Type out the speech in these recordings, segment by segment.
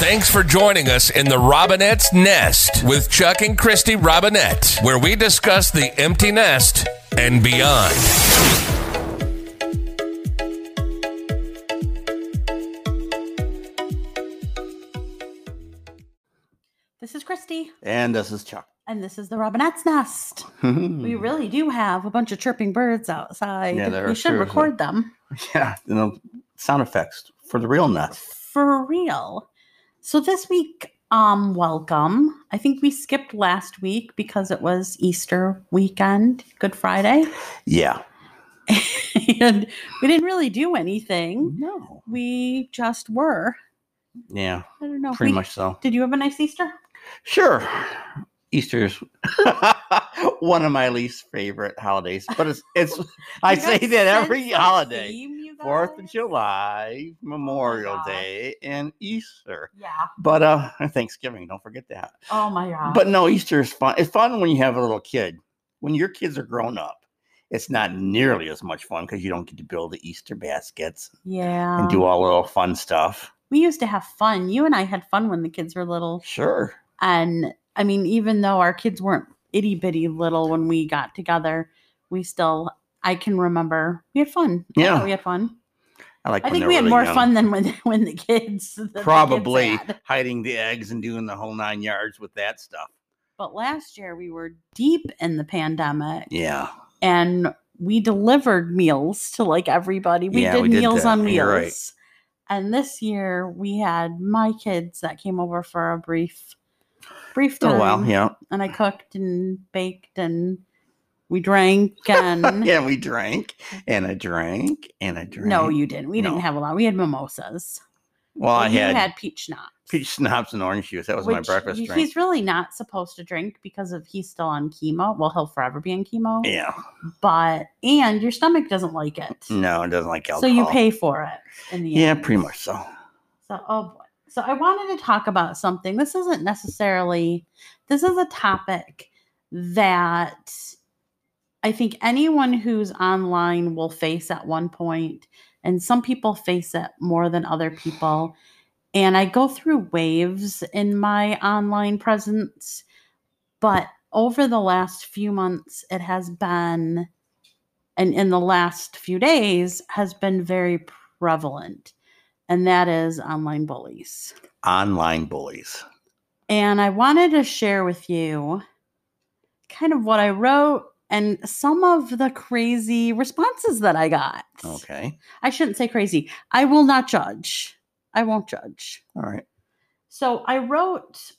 Thanks for joining us in the Robinett's Nest with Chuck and Kristy Robinett, where we discuss the empty nest and beyond. This is Kristy, And this is Chuck. and this is the Robinett's Nest. We really do have a bunch of chirping birds outside. Yeah, there we are should record them yeah, you know, sound effects for the real nest. for real. So this week, um, welcome. I think we skipped last week because it was Easter weekend, Good Friday, Yeah. and we didn't really do anything. No. We just were. Yeah, I don't know. pretty we- much so. Did you have a nice Easter? Sure. Easter's one of my least favorite holidays, but it's it's I say that every holiday. Fourth of? July, Memorial God. Day, and Easter. Yeah. But uh Thanksgiving, don't forget that. Oh my god. But no, Easter is fun. It's fun when you have a little kid. When your kids are grown up, it's not nearly as much fun because you don't get to build the Easter baskets yeah. and do all the little fun stuff. we used to have fun. You and I had fun when the kids were little. Sure. And I mean, even though our kids weren't itty bitty little when we got together, we still, I can remember we had fun. Yeah. we had fun. I like. I think we had really more young. fun than when, when the kids. than the kids Probably hiding the eggs and doing the whole nine yards with that stuff. But last year we were deep in the pandemic Yeah. and we delivered meals to like everybody. We Yeah, did we meals on wheels. Right. And this year we had my kids that came over for a brief brief time. Oh well. Yeah. And I cooked and baked and we drank and yeah. We drank and I drank and I drank. no, you didn't. We No. didn't have a lot. We had mimosas. Well, I you had, had peach schnapps. peach schnapps and orange juice. That was my breakfast drink. He's really not supposed to drink because of he's still on chemo. Well, he'll forever be on chemo. Yeah. But and your stomach doesn't like it. No, it doesn't like alcohol. So you pay for it in the Yeah, end. pretty much so. So oh boy. So I wanted to talk about something. This isn't necessarily this is a topic that I think anyone who's online will face at one point, and some people face it more than other people. And I go through waves in my online presence, but over the last few months, it has been, and in the last few days, has been very prevalent, and that is online bullies. Online bullies. And I wanted to share with you kind of what I wrote and some of the crazy responses that I got. Okay. I shouldn't say crazy. I will not judge. I won't judge. All right. So I wrote,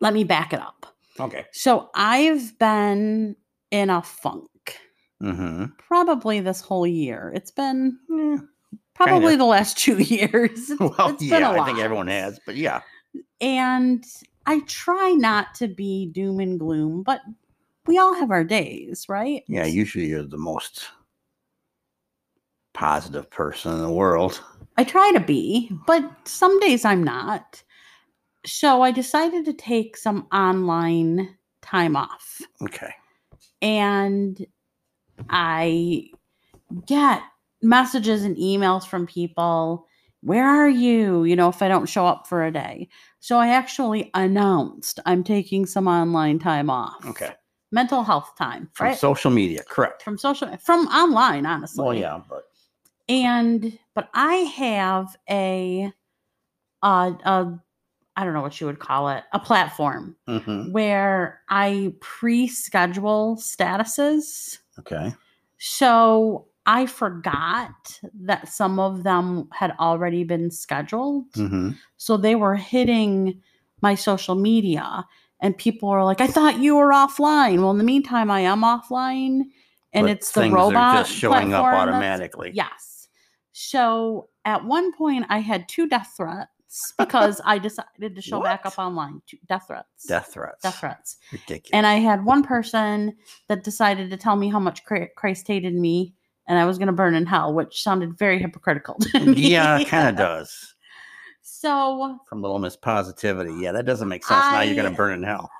let me back it up. Okay. So I've been in a funk Mm-hmm. probably this whole year. It's been Yeah. probably the last two years. It's- Well, it's yeah, I think everyone has, but yeah. and I try not to be doom and gloom, but we all have our days, right? Yeah, usually you're the most positive person in the world. I try to be, but some days I'm not. So I decided to take some online time off. Okay. And I get messages and emails from people. Where are you? You know, if I don't show up for a day. So I actually announced I'm taking some online time off. Okay. Mental health time, From right? social media, correct. from social from online, honestly. Well, yeah, but And but I have a uh a I don't know what you would call it, a platform Mhm. where I pre-schedule statuses. okay. So I forgot that some of them had already been scheduled. hmm So they were hitting my social media and people are like, I thought you were offline. Well, in the meantime, I am offline and But it's the robot just showing up automatically. Yes. So at one point, I had two death threats because I decided to show back up online. Two death threats. Death threats. Death threats. Ridiculous. And I had one person that decided to tell me how much Christ hated me and I was going to burn in hell, which sounded very hypocritical to me. yeah, it kind of does. So From Little Miss Positivity. Yeah, that doesn't make sense. now you're gonna burn in hell.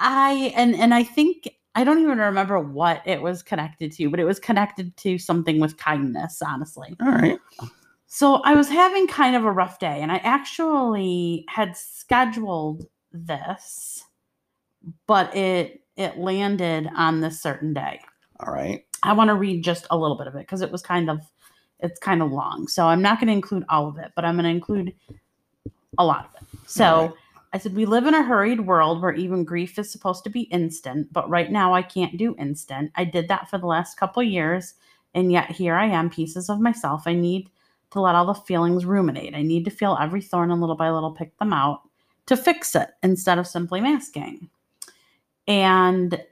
I and and I think I don't even remember what it was connected to, but it was connected to something with kindness, honestly. All right. So I was having kind of a rough day, and I actually had scheduled this, but it it landed on this certain day. All right. I want to read just a little bit of it because it was kind of it's kind of long. So I'm not going to include all of it, but I'm going to include a lot of it. So right. I said we live in a hurried world where even grief is supposed to be instant, but right now I can't do instant. I did that for the last couple years, and yet here I am, pieces of myself. I need to let all the feelings ruminate. I need to feel every thorn and little by little pick them out to fix it instead of simply masking. And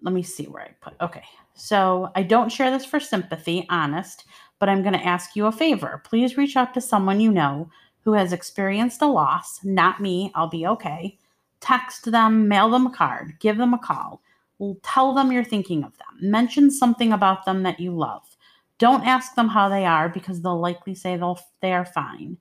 let me see where I put. Okay. So I don't share this for sympathy, honest, but I'm going to ask you a favor. Please reach out to someone you know who has experienced a loss, not me, I'll be okay. Text them, mail them a card, give them a call. Tell them you're thinking of them. Mention something about them that you love. Don't ask them how they are because they'll likely say they'll they are fine.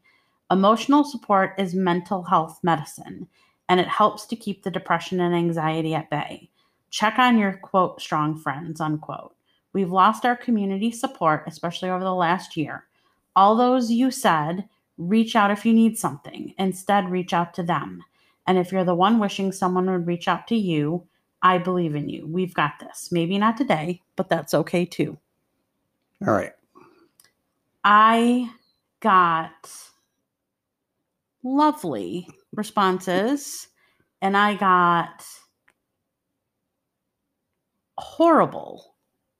Emotional support is mental health medicine and it helps to keep the depression and anxiety at bay. Check on your quote strong friends unquote. We've lost our community support, especially over the last year. All those you said, reach out if you need something. Instead, reach out to them. And if you're the one wishing someone would reach out to you, I believe in you. We've got this. Maybe not today, but that's okay too. All right. I got lovely responses and I got horrible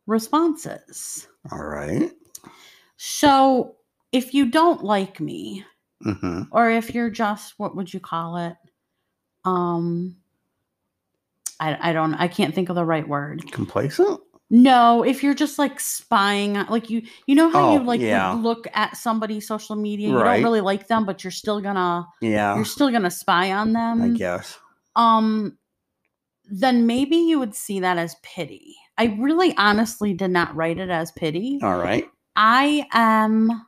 responses. All right. So if you don't like me, Mm-hmm. or if you're just what would you call it? Um I, I don't I can't think of the right word. Complacent? No, if you're just like spying, like you, you know how you Oh, like would yeah. look at somebody's social media, you Right. don't really like them, but you're still gonna, Yeah. you're still gonna spy on them. I guess. Um, then maybe you would see that as pity. I really, honestly, did not write it as pity. All right. I am,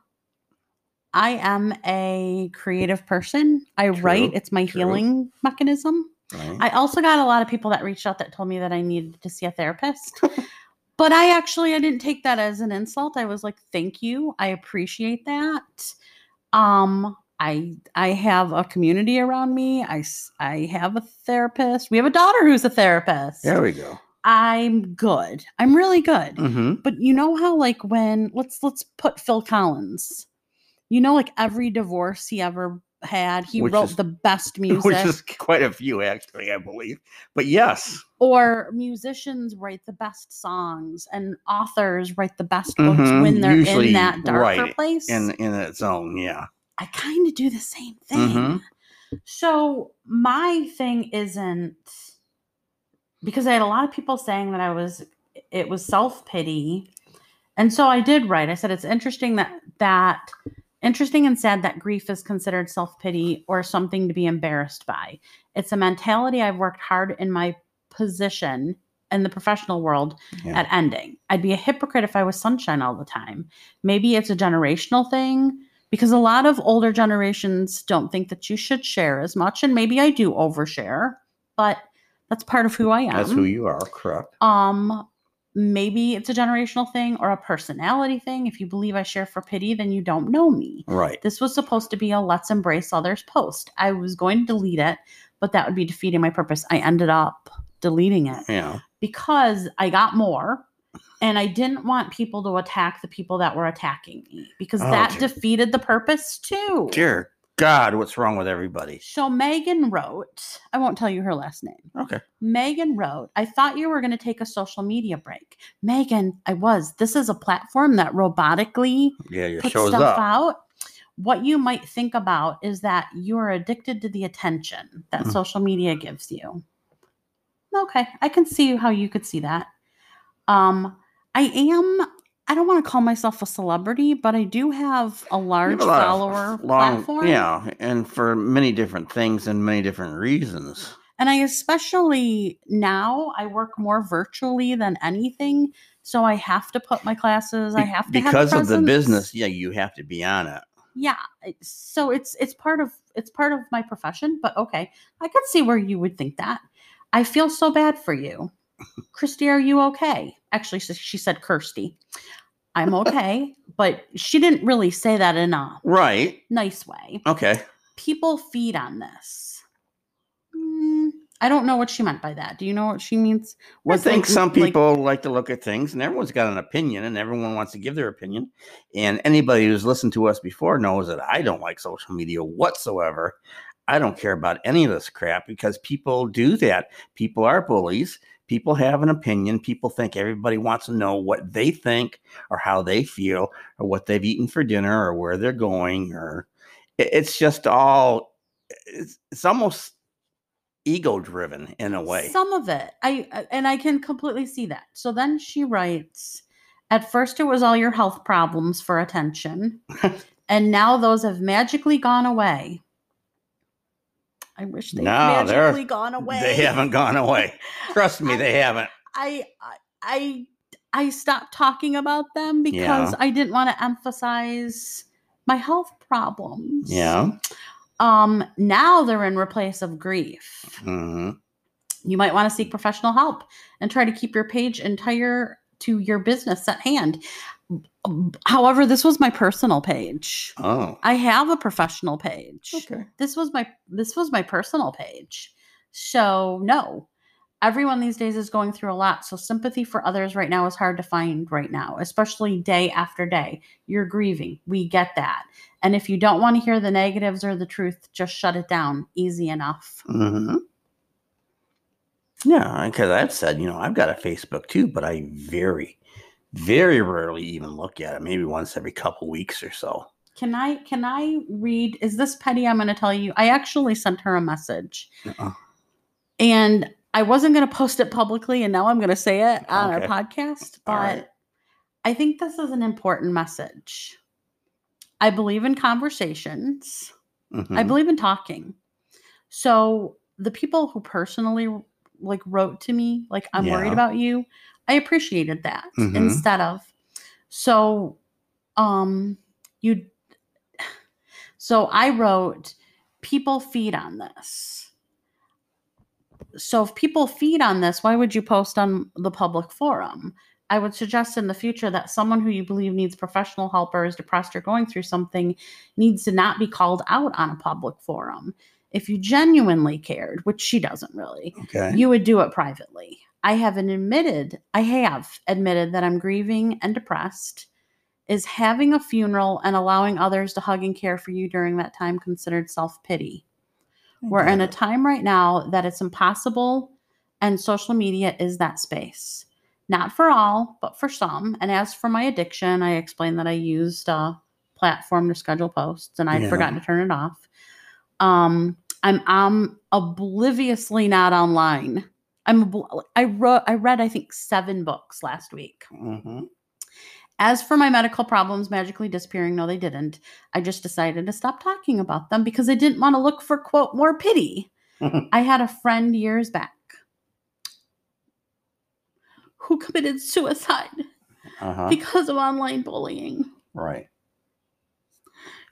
I am a creative person. I True, write; it's my true. healing mechanism. Right. I also got a lot of people that reached out that told me that I needed to see a therapist. but I actually I didn't take that as an insult. I was like, "Thank you. I appreciate that." Um I I have a community around me. I I have a therapist. We have a daughter who's a therapist. there we go. I'm good. I'm really good. Mm-hmm. But you know how like when let's let's put Phil Collins. You know like every divorce he ever had, he Which wrote is- the best music. Which is quite a few, actually, I believe. But yes. or musicians write the best songs and authors write the best books Mhm, when they're usually, in that darker right, place In in its own, yeah. i kind of do the same thing Mhm. so my thing isn't because i had a lot of people saying that i was it was self-pity and so i did write i said it's interesting that that interesting and sad that grief is considered self-pity or something to be embarrassed by it's a mentality i've worked hard in my position in the professional world Yeah. at ending i'd be a hypocrite if i was sunshine all the time maybe it's a generational thing because a lot of older generations don't think that you should share as much and maybe i do overshare but that's part of who i am That's who you are, correct. um maybe it's a generational thing or a personality thing if you believe i share for pity then you don't know me Right. this was supposed to be a let's embrace others post i was going to delete it but that would be defeating my purpose i ended up deleting it Yeah. because i got more and i didn't want people to attack the people that were attacking me because Oh, that dear. defeated the purpose too Dear God, what's wrong with everybody? so megan wrote i won't tell you her last name Okay. Megan wrote, I thought you were going to take a social media break. Megan, I was. This is a platform that robotically Yeah, puts show's stuff up. out. What you might think about is that you are addicted to the attention that Mhm. social media gives you. Okay, I can see how you could see that. Um, I am. I don't want to call myself a celebrity, but I do have a large have a follower long- platform. Yeah, and for many different things and many different reasons. And I especially now I work more virtually than anything. So I have to put my classes, I have to have because of the business. Yeah, you have to be on it. Yeah. So it's it's part of it's part of my profession, but okay. I could see where you would think that. I feel so bad for you. Christy, are you okay? Actually, she she said Kirsty. I'm okay. but she didn't really say that in a Right. nice way. Okay. People feed on this. Mm, I don't know what she meant by that. Do you know what she means? Well, I think like- some like- people like to look at things, and everyone's got an opinion, and everyone wants to give their opinion. And anybody who's listened to us before knows that I don't like social media whatsoever. I don't care about any of this crap because people do that. People are bullies. People have an opinion. People think everybody wants to know what they think or how they feel or what they've eaten for dinner or where they're going or it's just all it's, it's almost ego driven in a way. Some of it. I I- and I can completely see that. So then she writes, at first it was all your health problems for attention, and now those have magically gone away. I wish they'd No, magically gone away. They haven't gone away. Trust me, I- they haven't. I I I, I stopped talking about them because Yeah. I didn't want to emphasize my health problems. Yeah. Um now they're in replace of grief. hmm You might want to seek professional help and try to keep your page entire to your business at hand. However, this was my personal page. Oh. I have a professional page. Okay. This was my this was my personal page. So, no. Everyone these days is going through a lot. So, sympathy for others right now is hard to find right now, especially day after day. You're grieving. We get that. And if you don't want to hear the negatives or the truth, just shut it down. Easy enough. hmm Yeah, because I've said, you know, I've got a Facebook too, but I very, very rarely even look at it. Maybe once every couple weeks or so. Can I can I read is this petty I'm going to tell you. I actually sent her a message. Uh-uh. And I wasn't going to post it publicly and now I'm going to say it on Okay. our podcast, but right. I think this is an important message. I believe in conversations. I Mhm. believe in talking. So the people who personally like wrote to me like I'm worried about you, I appreciated that Mhm. instead of so um you so I wrote people feed on this. So if people feed on this, why would you post on the public forum? I would suggest in the future that someone who you believe needs professional help or is depressed or going through something needs to not be called out on a public forum. If you genuinely cared, which she doesn't really, Okay. you would do it privately. I haven't admitted, I have admitted that I'm grieving and depressed. Is having a funeral and allowing others to hug and care for you during that time considered self pity? We're in a time right now that it's impossible, and social media is that space. Not for all, but for some. And as for my addiction, I explained that I used a platform to schedule posts and I'd Yeah. forgotten to turn it off. Um, I'm I'm obliviously not online. I'm I wrote I read I think seven books last week. hmm As for my medical problems magically disappearing, no, they didn't. I just decided to stop talking about them because I didn't want to look for quote more pity. I had a friend years back who committed suicide Uh-huh. because of online bullying. Right.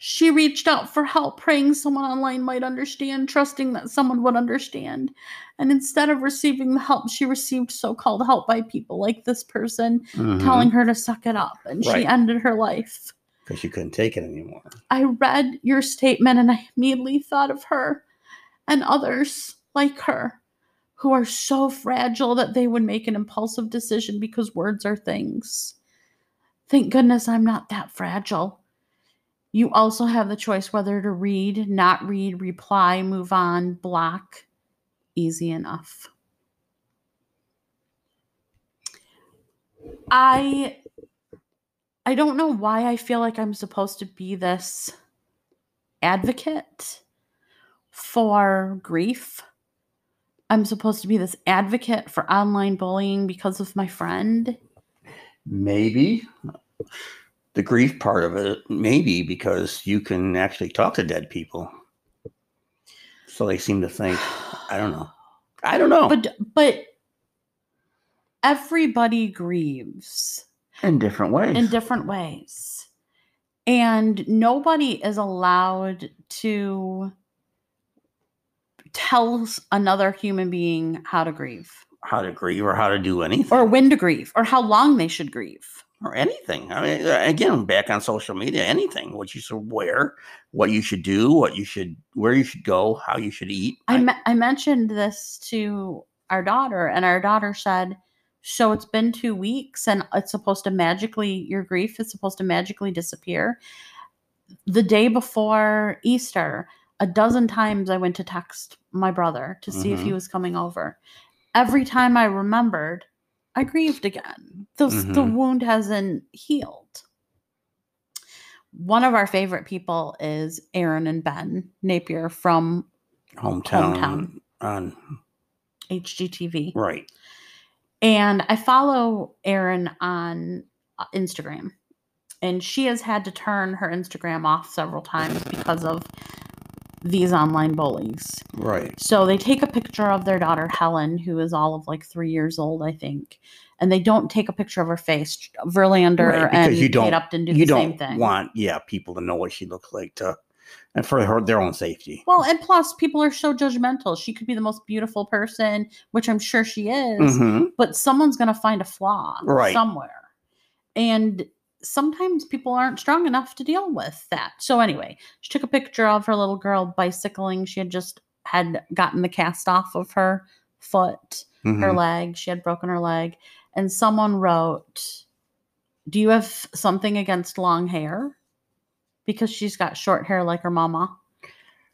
She reached out for help, praying someone online might understand, trusting that someone would understand. And instead of receiving the help, she received so called help by people like this person telling her to suck it up. And she Mm-hmm. Ended her life. because she couldn't take it anymore. I read your statement and I immediately thought of her and others like her who are so fragile that they would make an impulsive decision because words are things. Thank goodness I'm not that fragile. You also have the choice whether to read, not read, reply, move on, block. Easy enough. I I don't know why I feel like I'm supposed to be this advocate for grief. I'm supposed to be this advocate for online bullying because of my friend. Maybe the grief part of it, maybe because you can actually talk to dead people. So they seem to think, I don't know. I don't know. But but everybody grieves in different ways. in different ways. And nobody is allowed to tell another human being how to grieve how to grieve or how to do anything. or when to grieve or how long they should grieve. Or anything. I mean, uh, again, back on social media, anything what you should wear, what you should do, what you should, where you should go, how you should eat. I, me- I mentioned this to our daughter, and our daughter said, So it's been two weeks, and it's supposed to magically, your grief is supposed to magically disappear. The day before Easter, a dozen times I went to text my brother to see if he Mhm. was coming over. Every time I remembered, I grieved again. The, the Mhm. wound hasn't healed. One of our favorite people is Erin and Ben Napier from hometown, Hometown. on HGTV. right. And I follow Erin on uh, Instagram. And she has had to turn her Instagram off several times because of these online bullies. Right. So they take a picture of their daughter Helen, who is all of like three years old, I think, and they don't take a picture of her face. Verlander Right, and you don't- Kate Upton do you the don't same thing. want, yeah, people to know what she looks like to, and for her their own safety. well, and plus, people are so judgmental. She could be the most beautiful person, which I'm sure she is. Mhm. but someone's going to find a flaw Right. somewhere. And sometimes people aren't strong enough to deal with that. So anyway, she took a picture of her little girl bicycling. She had just had gotten the cast off of her foot, her Mhm. leg. She had broken her leg. And someone wrote, "Do you have something against long hair?" Because she's got short hair like her mama.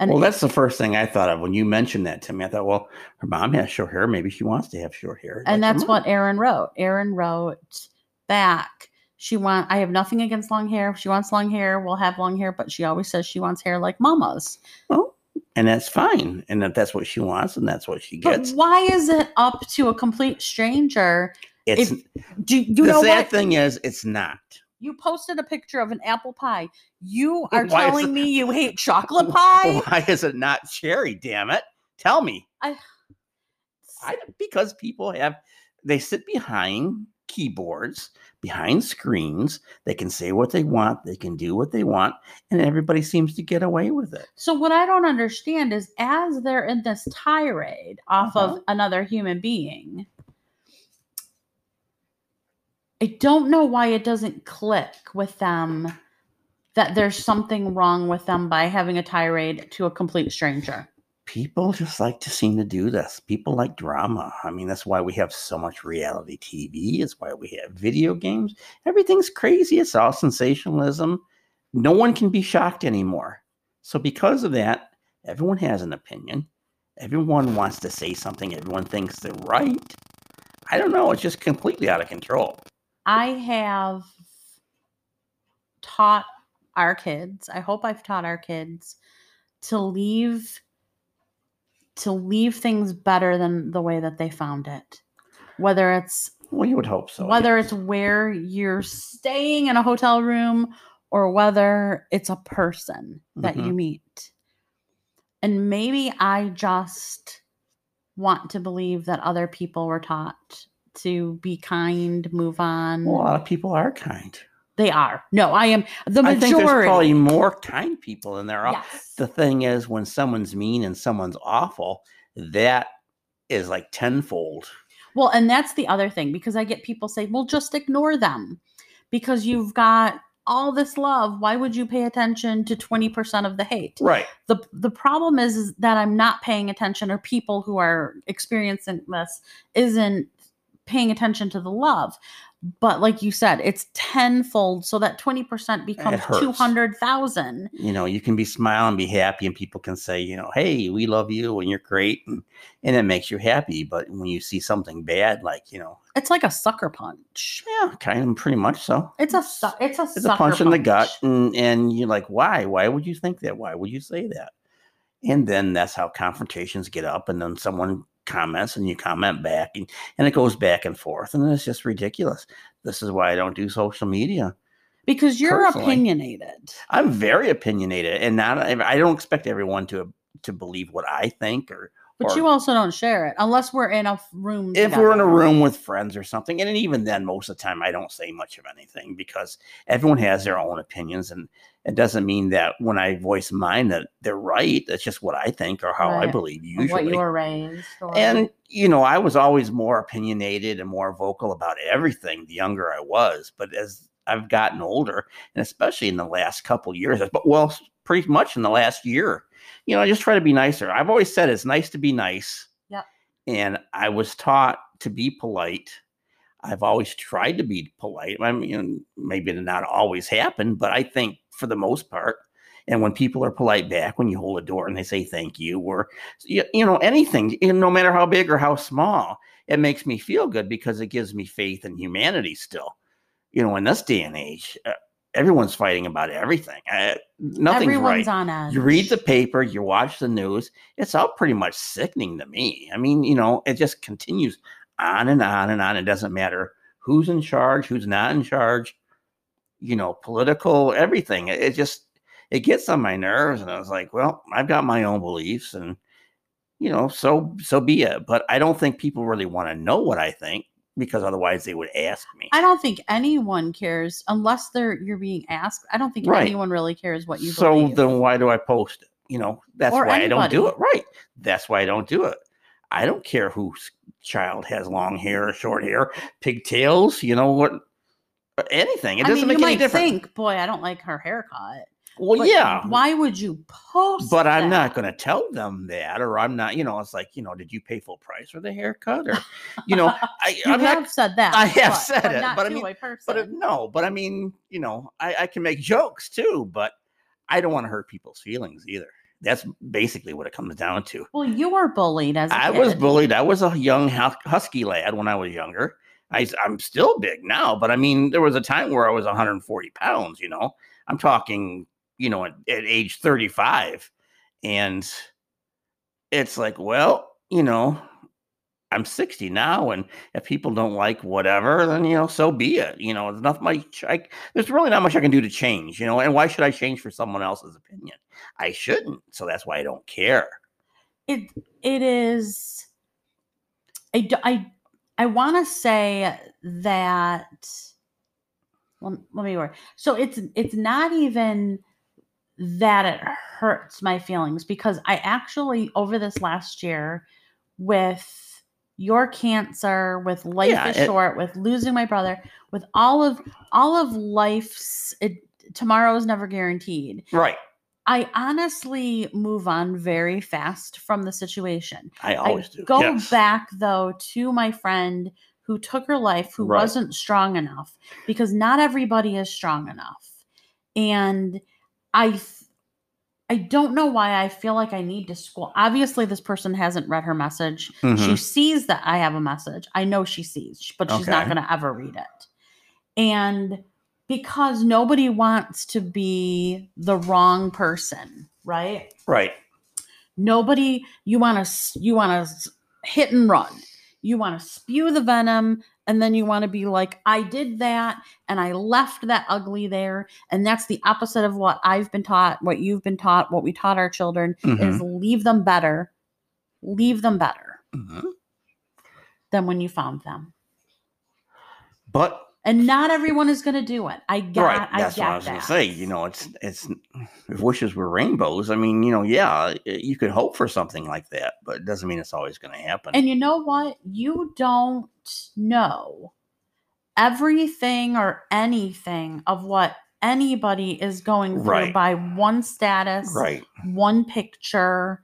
And well, that's the first thing I thought of when you mentioned that to me. I thought, well, her mom has short hair. Maybe she wants to have short hair. and like that's what Erin wrote. Erin wrote back. She want I have nothing against long hair. If she wants long hair, we'll have long hair, but she always says she wants hair like mama's. Oh, and that's fine. And if that's what she wants, and that's what she But gets. why is it up to a complete stranger? It's if- Do you the know sad what? thing is, it's not. You posted a picture of an apple pie. You are Why telling it- me you hate chocolate pie? Why is it not cherry? Damn it! Tell me. I, I, because people have they sit behind keyboards behind screens they can say what they want they can do what they want and everybody seems to get away with it So what I don't understand is as they're in this tirade off Uh-huh. of another human being, I don't know why it doesn't click with them that there's something wrong with them by having a tirade to a complete stranger. People just like to seem to do this. People like drama. I mean that's why we have so much reality tv it's why we have video games. Everything's crazy. It's all sensationalism. No one can be shocked anymore. So because of that everyone has an opinion. Everyone wants to say something. Everyone thinks they're right. I don't know. It's just completely out of control. I have taught our kids, I hope I've taught our kids to leave to leave things better than the way that they found it. Whether it's well you would hope so whether it's where you're staying in a hotel room or whether it's a person that you Mhm. meet. And maybe I just want to believe that other people were taught to be kind, move on. well, a lot of people are kind They are. No, I am the majority. i think there's probably more kind people than there are yes. the thing is when someone's mean and someone's awful that is like tenfold Well, and that's the other thing because I get people say, well, just ignore them because you've got all this love. Why would you pay attention to 20% of the hate? right The, the problem is, is that I'm not paying attention, or people who are experiencing this isn't paying attention to the love. But like you said, it's tenfold. So that 20% becomes hurts. 200,000. you know you can be smiling be happy and people can say you know hey we love you and you're great and, and it makes you happy but when you see something bad like you know It's like a sucker punch. yeah kind of pretty much so It's a su- it's a it's a sucker punch in the gut and, and you're like why why would you think that why would you say that and then that's how confrontations get up and then someone comments and you comment back and, and it goes back and forth and it's just ridiculous this is why i don't do social media because you're personally. opinionated. i'm very opinionated and not i don't expect everyone to to believe what i think or But or- you also don't share it unless we're in a room. if we're in a room with friends or something, and even then, most of the time, I don't say much of anything because everyone has their own opinions, and it doesn't mean that when I voice mine that they're right. That's just what I think or how I believe usually. what you were raised. Or, and you know, I was always more opinionated and more vocal about everything the younger I was. But as I've gotten older, and especially in the last couple years, but well, pretty much in the last year, you know, I just try to be nicer. I've always said it's nice to be nice. Yep. And I was taught to be polite. I've always tried to be polite. I mean, maybe it did not always happen, but I think for the most part, and when people are polite back, when you hold a door and they say thank you, or you, you know anything, you know, no matter how big or how small, it makes me feel good because it gives me faith in humanity. Still, you know, in this day and age, uh, everyone's fighting about everything. Uh, nothing's everyone's right. on edge. You read the paper, you watch the news. It's all pretty much sickening to me. I mean, you know, it just continues on and on and on. It doesn't matter who's in charge, who's not in charge. You know, political, everything. It, it just it gets on my nerves, and I was like, well, I've got my own beliefs, and you know, so so be it. But I don't think people really want to know what I think because otherwise they would ask me. I don't think anyone cares unless they're you're being asked. I don't think Right. anyone really cares what you so believe. then why do I post it? You know, that's Or why I don't do it. Right. That's why I don't do it. I don't care whose child has long hair or short hair, pigtails, you know what anything. It I doesn't mean, you any might difference. think, boy, I don't like her haircut. Well, But yeah. Why would you post? But I'm that? not going to tell them that, or I'm not, you know, it's like, you know, did you pay full price for the haircut? Or, you know, I, You I'm have not, said that. I have but- said but it, but I mean- but it, no, but I mean, you know, I, I can make jokes too, but I don't want to hurt people's feelings either. That's basically what it comes down to. well, you were bullied as a I was bullied. I was a young husky lad when I was younger. I, I, am still big now, but I mean, there was a time where I was 140 pounds. You know, I'm talking, you know, at, at age 35, and it's like, well, you know, I'm 60 now, and if people don't like whatever, then you know, so be it. You know, there's not much. I, there's really not much I can do to change. You know, and why should I change for someone else's opinion? I shouldn't. So that's why I don't care. it it is. I I I want to say that well, let me work so it's it's not even that it hurts my feelings because i actually over this last year with your cancer with life Yeah, is it- short with losing my brother with all of all of life's it, tomorrow is never guaranteed Right. I honestly move on very fast from the situation. I always I do. go yes. back though to my friend who took her life who Right. wasn't strong enough because not everybody is strong enough. And I I don't know why I feel like I need to school. Obviously this person hasn't read her message. She Mhm. sees that I have a message. I know she sees, but she's not going to ever read it. And because nobody wants to be the wrong person, right? Right. Nobody you want to you want to hit and run. You want to spew the venom and then you want to be like I did that and I left that ugly there and that's the opposite of what I've been taught, what you've been taught, what we taught our children is leave them better. Leave them better Mhm. than when you found them. But And not everyone is going to do it. I get right, I that's get what I was gonna say. You know, it's it's if wishes were rainbows. I mean, you know, yeah, you could hope for something like that, but it doesn't mean it's always going to happen. And you know what? You don't know everything or anything of what anybody is going through Right. by one status, right. one picture,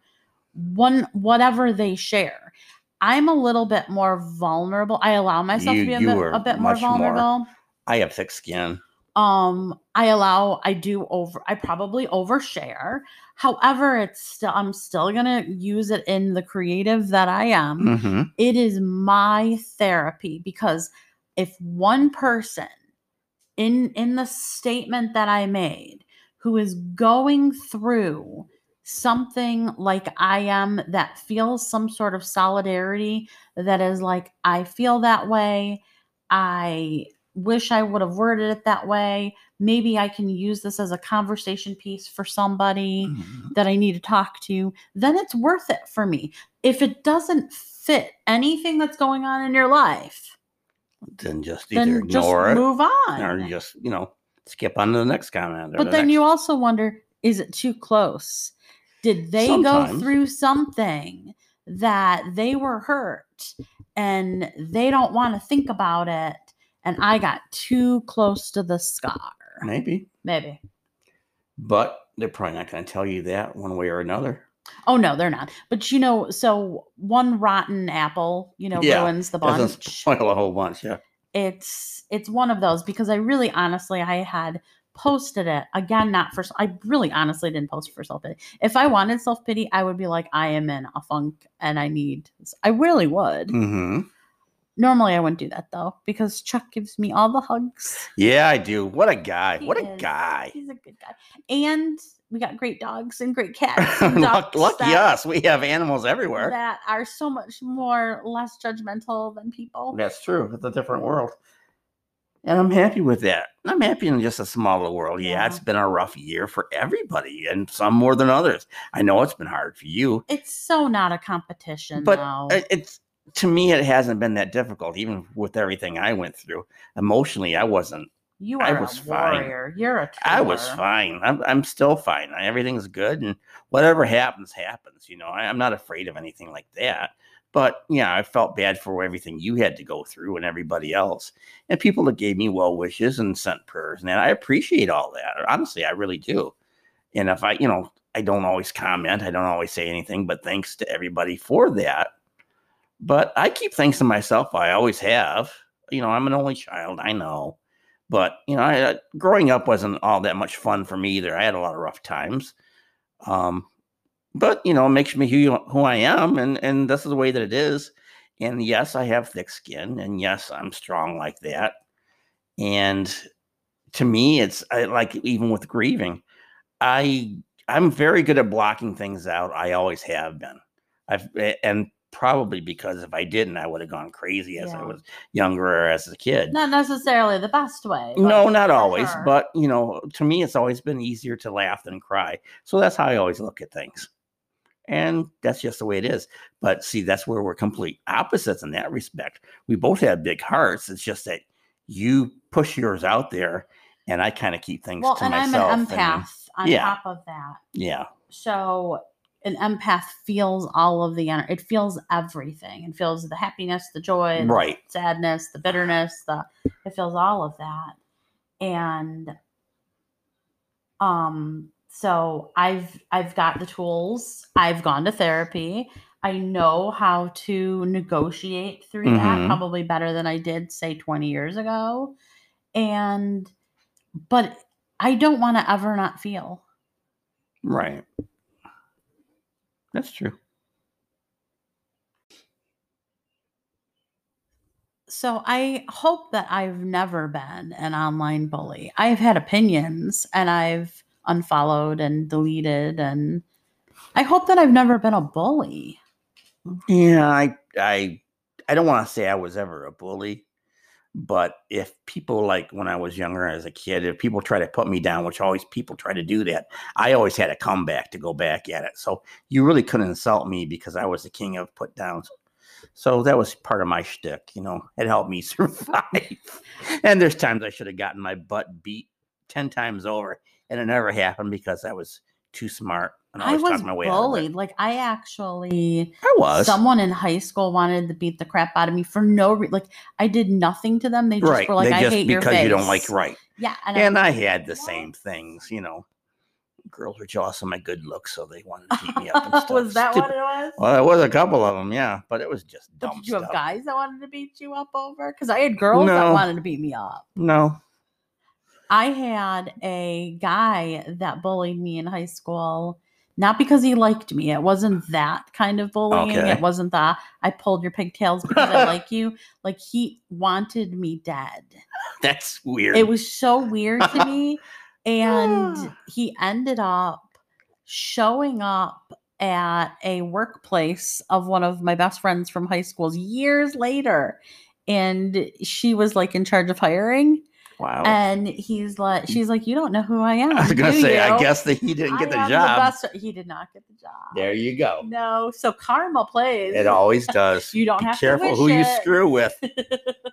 one whatever they share. I'm a little bit more vulnerable. I allow myself You- to be a bit, a bit more much more- vulnerable. I have thick skin. um i allow i do over i probably overshare however it's still i'm still gonna use it in the creative that i am hmm it is my therapy because if one person in in the statement that i made who is going through something like i am that feels some sort of solidarity that is like i feel that way i wish I would have worded it that way. Maybe I can use this as a conversation piece for somebody Mhm. that I need to talk to. Then it's worth it for me. If it doesn't fit anything that's going on in your life, Then just either then just it move on. or just, you know, skip on to the next comment. but the then next- you also wonder is it too close? Did they Sometimes. go through something that they were hurt and they don't want to think about it? And I got too close to the scar. maybe, Maybe. but they're probably not going to tell you that one way or another. Oh no, they're not. But you know, so one rotten apple, you know, Yeah, ruins the Doesn't bunch. spoil a whole bunch. Yeah. it's it's one of those because I really honestly I had posted it again not for I really honestly didn't post for self pity. If I wanted self pity, I would be like I am in a funk and I need I really would. hmm Normally I wouldn't do that though because Chuck gives me all the hugs. Yeah, I do. What a guy. He what a guy. He's a good guy. And we got great dogs and great cats. And Luck- Lucky that- us. We have animals everywhere. That are so much more less judgmental than people. That's true. It's a different world. And I'm happy with that. I'm happy in just a smaller world. Yeah, Yeah. it's been a rough year for everybody and some more than others. I know it's been hard for you, It's so not a competition but though. Uh, it's to me it hasn't been that difficult even with everything I went through. Emotionally, I wasn't You are I was a fine. warrior. You're a I was fine. I'm I'm still fine. Everything's good and whatever happens happens, you know. I, I'm not afraid of anything like that. But yeah, I felt bad for everything you had to go through and everybody else. And people that gave me well wishes and sent prayers and. I appreciate all that. Honestly, I really do. And if I, you know, I don't always comment, I don't always say anything, but thanks to everybody for that. But I keep things to myself. I always have. You know, I'm an only child. I know. But, you know, I, uh, growing up wasn't all that much fun for me either. I had a lot of rough times. Um, but, you know, it makes me who, who I am. And, and this is the way that it is. And yes, I have thick skin. And yes, I'm strong like that. And to me, it's I, like even with grieving, I I'm very good at blocking things out. I always have been. I've and probably because if I didn't, I would have gone crazy as I was younger or as a kid. Not necessarily the best way. No, not always, sure. but you know, to me, it's always been easier to laugh than cry. So that's how I always look at things. And that's just the way it is. But see, that's where we're complete opposites in that respect. We both have big hearts. It's just that you push yours out there, and I kind of keep things well, to and I'm myself. an and- empath on yeah. top of that. yeah, So an empath feels all of the energy. It feels everything. It feels the happiness, the joy, the Right. sadness, the bitterness, the it feels all of that. And um so I've I've got the tools. I've gone to therapy. I know how to negotiate through that Mhm. probably better than I did say 20 years ago. And but I don't want to ever not feel. right. That's true. So I hope that I've never been an online bully. I've had opinions and I've unfollowed and deleted and I hope that I've never been a bully. Yeah, I I I don't want to say I was ever a bully, but if people like when I was younger as a kid, if people try to put me down, which always people try to do that, I always had a comeback to go back at it. So you really couldn't insult me because I was the king of put downs. So that was part of my shtick, you know. It helped me survive. and there's times I should have gotten my butt beat ten times over, and it never happened because I was too smart and I always was talked my way out bullied. it. Like I actually I was someone in high school wanted to beat the crap out of me for no reason. Like I did nothing to them. They just right. were like, they I hate your because face. you don't like right. Yeah. And, and I'm I had the same things, you know. Girls were jealous of my good looks, so they wanted to beat me up and stuff. was that Stupid- what it was? Well, there was a couple of them, yeah, but it was just But dumb did you have stuff. guys that wanted to beat you up over? Because I had girls that wanted to beat me up. No, I had a guy that bullied me in high school, not because he liked me. It wasn't that kind of bullying. Okay. It wasn't the I pulled your pigtails because I like you. Like he wanted me dead. that's weird. It was so weird to me. And he ended up showing up at a workplace of one of my best friends from high schools years later and she was like in charge of hiring. Wow. And he's like, she's like, you don't know who I am. I was gonna say, I guess that he didn't get the job. best- he did not get the job. there you go. No, so karma plays. It always does. You don't Be have to be careful wish who you screw with.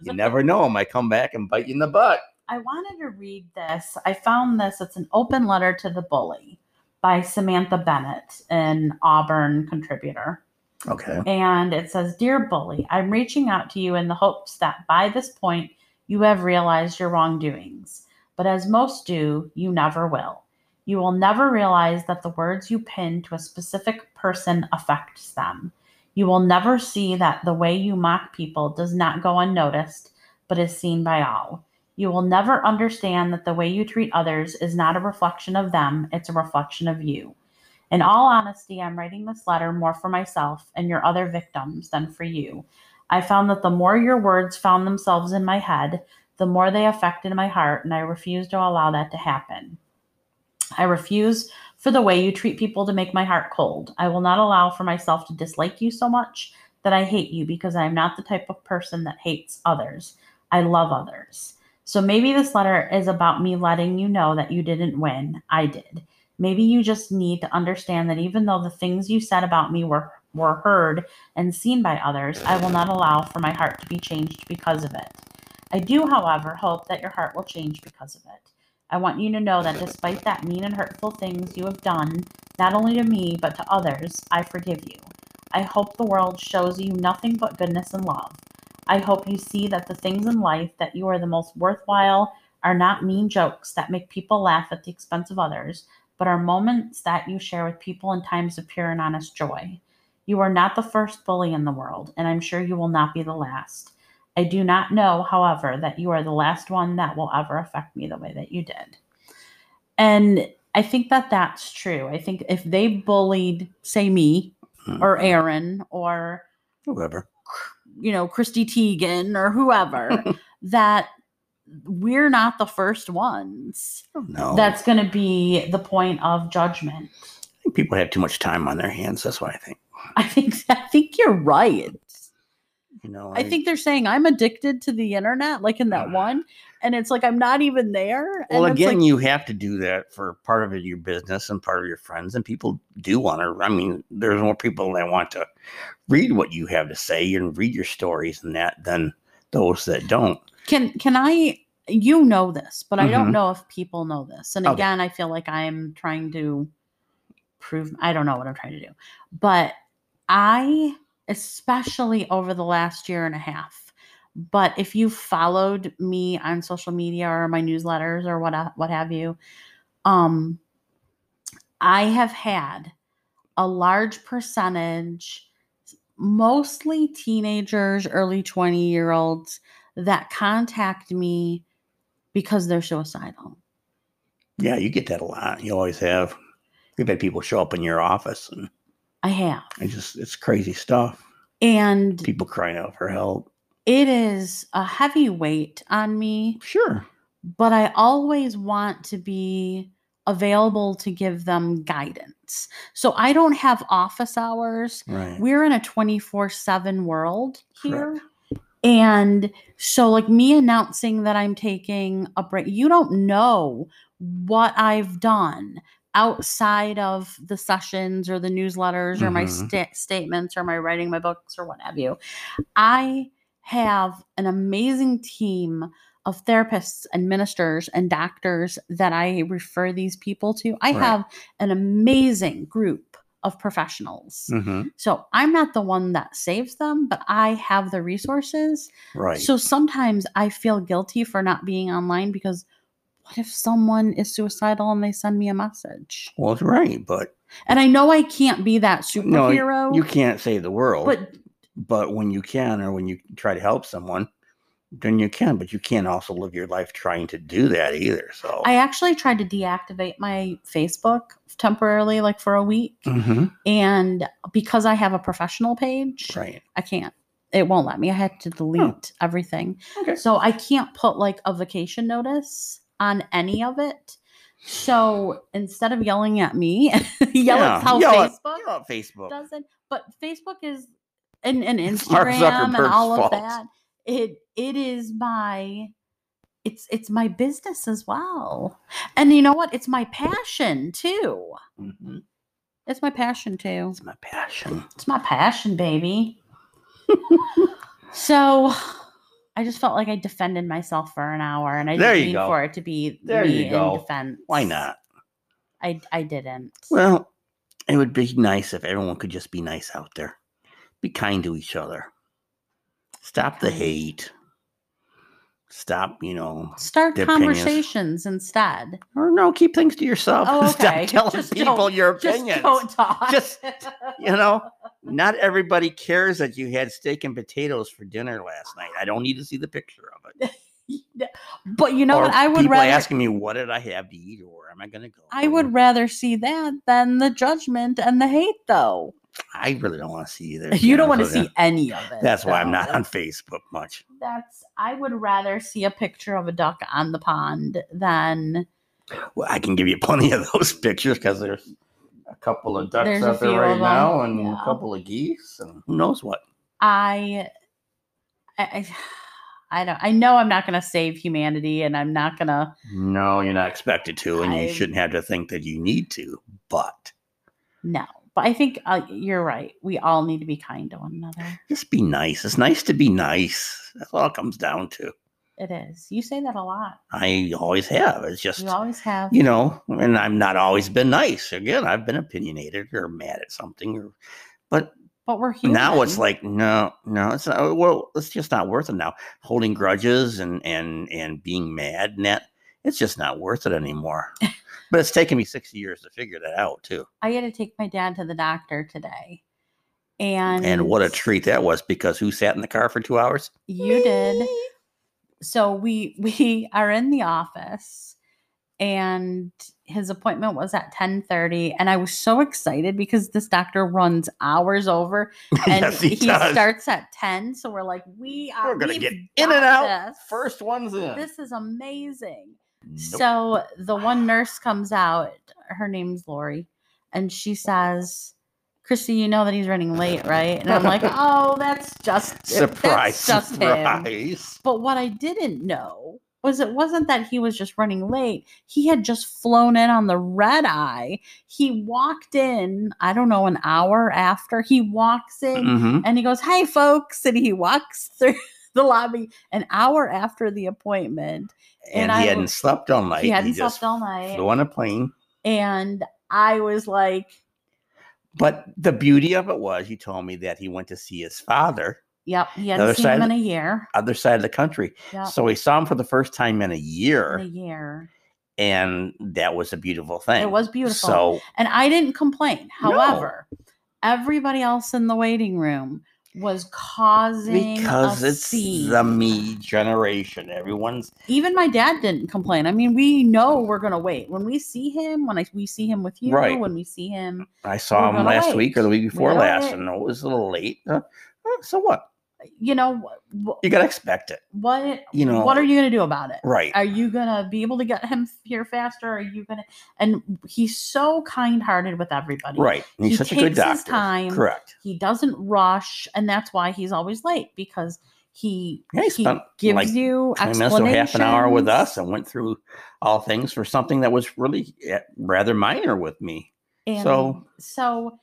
You never know. It might come back and bite you in the butt. I wanted to read this. I found this. It's an open letter to the bully by Samantha Bennett, an Auburn contributor. Okay. And it says, Dear bully, I'm reaching out to you in the hopes that by this point you have realized your wrongdoings. But as most do, you never will. You will never realize that the words you pin to a specific person affects them. You will never see that the way you mock people does not go unnoticed, but is seen by all. You will never understand that the way you treat others is not a reflection of them, it's a reflection of you. In all honesty, I'm writing this letter more for myself and your other victims than for you. I found that the more your words found themselves in my head, the more they affected my heart, and I refuse to allow that to happen. I refuse for the way you treat people to make my heart cold. I will not allow for myself to dislike you so much that I hate you because I am not the type of person that hates others. I love others. So maybe this letter is about me letting you know that you didn't win. I did. Maybe you just need to understand that even though the things you said about me were, were heard and seen by others, I will not allow for my heart to be changed because of it. I do, however, hope that your heart will change because of it. I want you to know that despite that mean and hurtful things you have done, not only to me, but to others, I forgive you. I hope the world shows you nothing but goodness and love. I hope you see that the things in life that you are the most worthwhile are not mean jokes that make people laugh at the expense of others, but are moments that you share with people in times of pure and honest joy. You are not the first bully in the world, and I'm sure you will not be the last. I do not know, however, that you are the last one that will ever affect me the way that you did. And I think that that's true. I think if they bullied, say, me or mm-hmm. Erin or, Whoever. you know, Christy Teigen or whoever, that we're not the first ones. Oh, no. That's going to be the point of judgment. I think people have too much time on their hands. That's what I think. I think I think you're right. You know, I think they're saying I'm addicted to the internet, like in that one, and it's like I'm not even there. Well, again, like, you have to do that for part of your business and part of your friends, and people do want to. I mean, there's more people that want to read what you have to say and read your stories and that than those that don't. can can I? You know this, but I don't Mhm. know if people know this. And Okay. again, I feel like I'm trying to prove. I don't know what I'm trying to do, but I, especially over the last year and a half. But if you followed me on social media or my newsletters or what what have you, um, I have had a large percentage, mostly teenagers, early 20 year olds, that contact me because they're suicidal. Yeah, you get that a lot. You always have. You've had people show up in your office, and I have. it just it's crazy stuff. And People crying out for help. it is a heavy weight on me, Sure. but I always want to be available to give them guidance. So I don't have office hours. Right. we're in a 24 7 world here. Correct. And so, like me announcing that I'm taking a break, you don't know what I've done outside of the sessions or the newsletters or my Mhm. sta- statements or my writing my books or what have you. I have an amazing team of therapists and ministers and doctors that I refer these people to. I Right. have an amazing group of professionals. hmm So I'm not the one that saves them, but I have the resources. Right. So sometimes I feel guilty for not being online because what if someone is suicidal and they send me a message? well, it's right, but And I know I can't be that no, superhero, you can't save the world. but but when you can, or when you try to help someone, then you can. But you can't also live your life trying to do that either. So. I actually tried to deactivate my Facebook temporarily, like for a week. Mhm. And because I have a professional page, Right. I can't. It won't let me. I had to delete everything. Okay. So I can't put like a vacation notice on any of it. So instead of yelling at me, yell Yeah, at how yell at- Facebook Yell at Facebook. doesn't. But Facebook is and, and Instagram and all of fault. that it it is my it's it's my business as well. And you know what? It's my passion too. Mhm. It's my passion too. It's my passion. It's my passion, baby. so I just felt like I defended myself for an hour and I There didn't mean go. for it to be There me in defense. Why not? I I didn't. Well, it would be nice if everyone could just be nice out there. Be kind to each other. Stop the hate. Stop, you know, Start their opinions. conversations instead. or no, keep things to yourself. Oh, okay. Stop telling Just people your Just opinions. don't talk. Just, you know, not everybody cares that you had steak and potatoes for dinner last night. I don't need to see the picture of it. but you know or what? I would people rather asking me what did I have to eat or where am I going to go. I would rather see that than the judgment and the hate, though. I really don't want to see either. You don't want to see any of it. That's why I'm not on Facebook much. That's. I would rather see a picture of a duck on the pond than Well, I can give you plenty of those pictures because there's a couple of ducks There's out there right now and yeah. a couple of geese and who knows what. I. I, I I don't. I know I'm not going to save humanity, and I'm not going to. No, you're not expected to, and you shouldn't have to think that you need to. But No, but I think uh, you're right. We all need to be kind to one another. just be nice. It's nice to be nice. That's all it comes down to. It is. You say that a lot. I always have. It's just You always have. you know, and I've not always been nice. Again, I've been opinionated or mad at something, or but but we're human. now it's like no, no, it's not. Well, it's just not worth it now. Holding grudges and and and being mad and that it's just not worth it anymore. but it's taken me sixty years to figure that out too. I had to take my dad to the doctor today, and And what a treat that was because who sat in the car for two hours? you did. So we we are in the office, and his appointment was at ten thirty, and I was so excited because this doctor runs hours over, and yes, he, he, starts at ten. So we're like, we are We're gonna get in and out. this. First ones in. This is amazing. Nope. So the one nurse comes out, her name's Lori, and she says, Kristy, you know that he's running late, right? And I'm like, oh, that's just surprise, That's just him. surprise. But what I didn't know was it wasn't that he was just running late. He had just flown in on the red eye. He walked in, I don't know, an hour after. He walks in Mhm. and he goes, Hey folks. And he walks through the lobby an hour after the appointment. And, And I he hadn't slept all night. he hadn't just slept all night. flew on a plane. And I was like, But the beauty of it was, he told me that he went to see his father, Yep, he hadn't seen him in a year. other side of the country. Yep, So he saw him for the first time in a in a year, year. and that was a beautiful thing. It was beautiful. So and I didn't complain. No. However, everybody else in the waiting room was causing because it's scene. the me generation, everyone's Even my dad didn't complain. I mean, we know we're gonna wait when we see him. When I we see him with you, Right. when we see him, I saw him last wait. week or the week before last, and it was a little late. Uh, uh, so what? You know what? You gotta expect it, What you know. what are you gonna do about it? right? Are you gonna be able to get him here faster? Are you gonna? And he's so kind-hearted with everybody. right. And he's he such a good takes his doctor. time. Correct. He doesn't rush, and that's why he's always late because he Yeah, he he gives like you 20 minutes or half an hour with us and went through all things for something that was really eh, rather minor with me. And so- so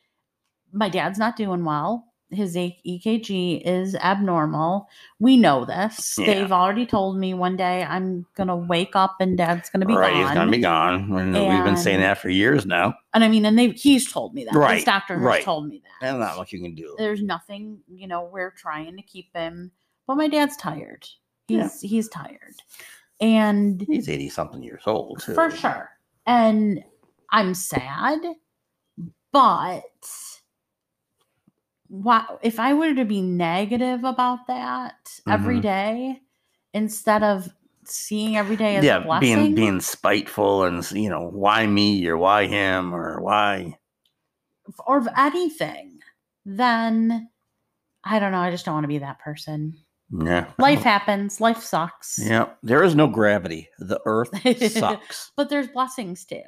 my dad's not doing well. His EKG is abnormal. We know this. Yeah. They've already told me one day I'm gonna wake up and dad's gonna be right, gone. he's gonna be gone. And we've been saying that for years now. And I mean, and they he's told me that. Right, His doctor has right. told me that. And not much you can do. There's nothing, you know, we're trying to keep him. But my dad's tired. He's Yeah. he's tired. And He's eighty something years old too. for sure. And I'm sad, but what if I were to be negative about that every Mhm. day instead of seeing every day as a Yeah, blessing? being being spiteful and you know why me or why him or why or anything, then I don't know. I just don't want to be that person. yeah Life happens. Life sucks. Yeah, there is no gravity. The earth sucks. But there's blessings too.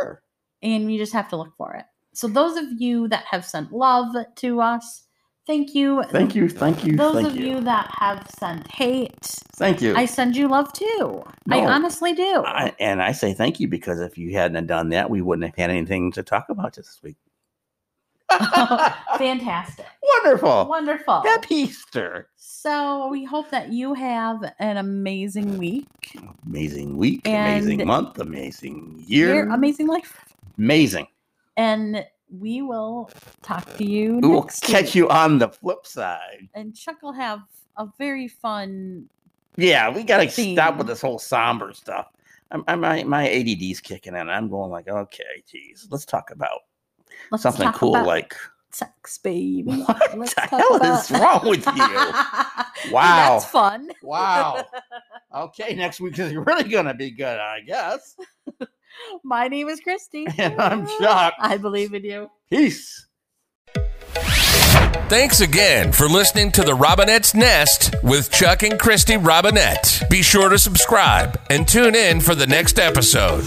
Sure. And you just have to look for it. So those of you that have sent love to us, Thank you. Thank you. Thank you. Those thank of you. you. that have sent hate, Thank you. I send you love too. I honestly do. I, and I say thank you because if you hadn't done that, we wouldn't have had anything to talk about this week. Fantastic. Wonderful. Wonderful. Happy Easter. So we hope that you have an amazing week. Amazing week, And- amazing month, amazing. Year, amazing life. amazing. And we will talk to you We will catch week. you on the flip side. And Chuck will have a very fun. Yeah, we gotta Theme. stop with this whole somber stuff. I'm, I'm, my my ADD's kicking in. I'm going like, okay, geez, let's talk about Let's something talk cool about like sex, baby. What Let's the hell about- is wrong with you? Wow. That's fun. Wow. okay, next week is really gonna be good, I guess. My name is Kristy. And I'm Chuck. I believe in you. Peace. Thanks again for listening to the Robinett's Nest with Chuck and Kristy Robinette. Be sure to subscribe and tune in for the next episode.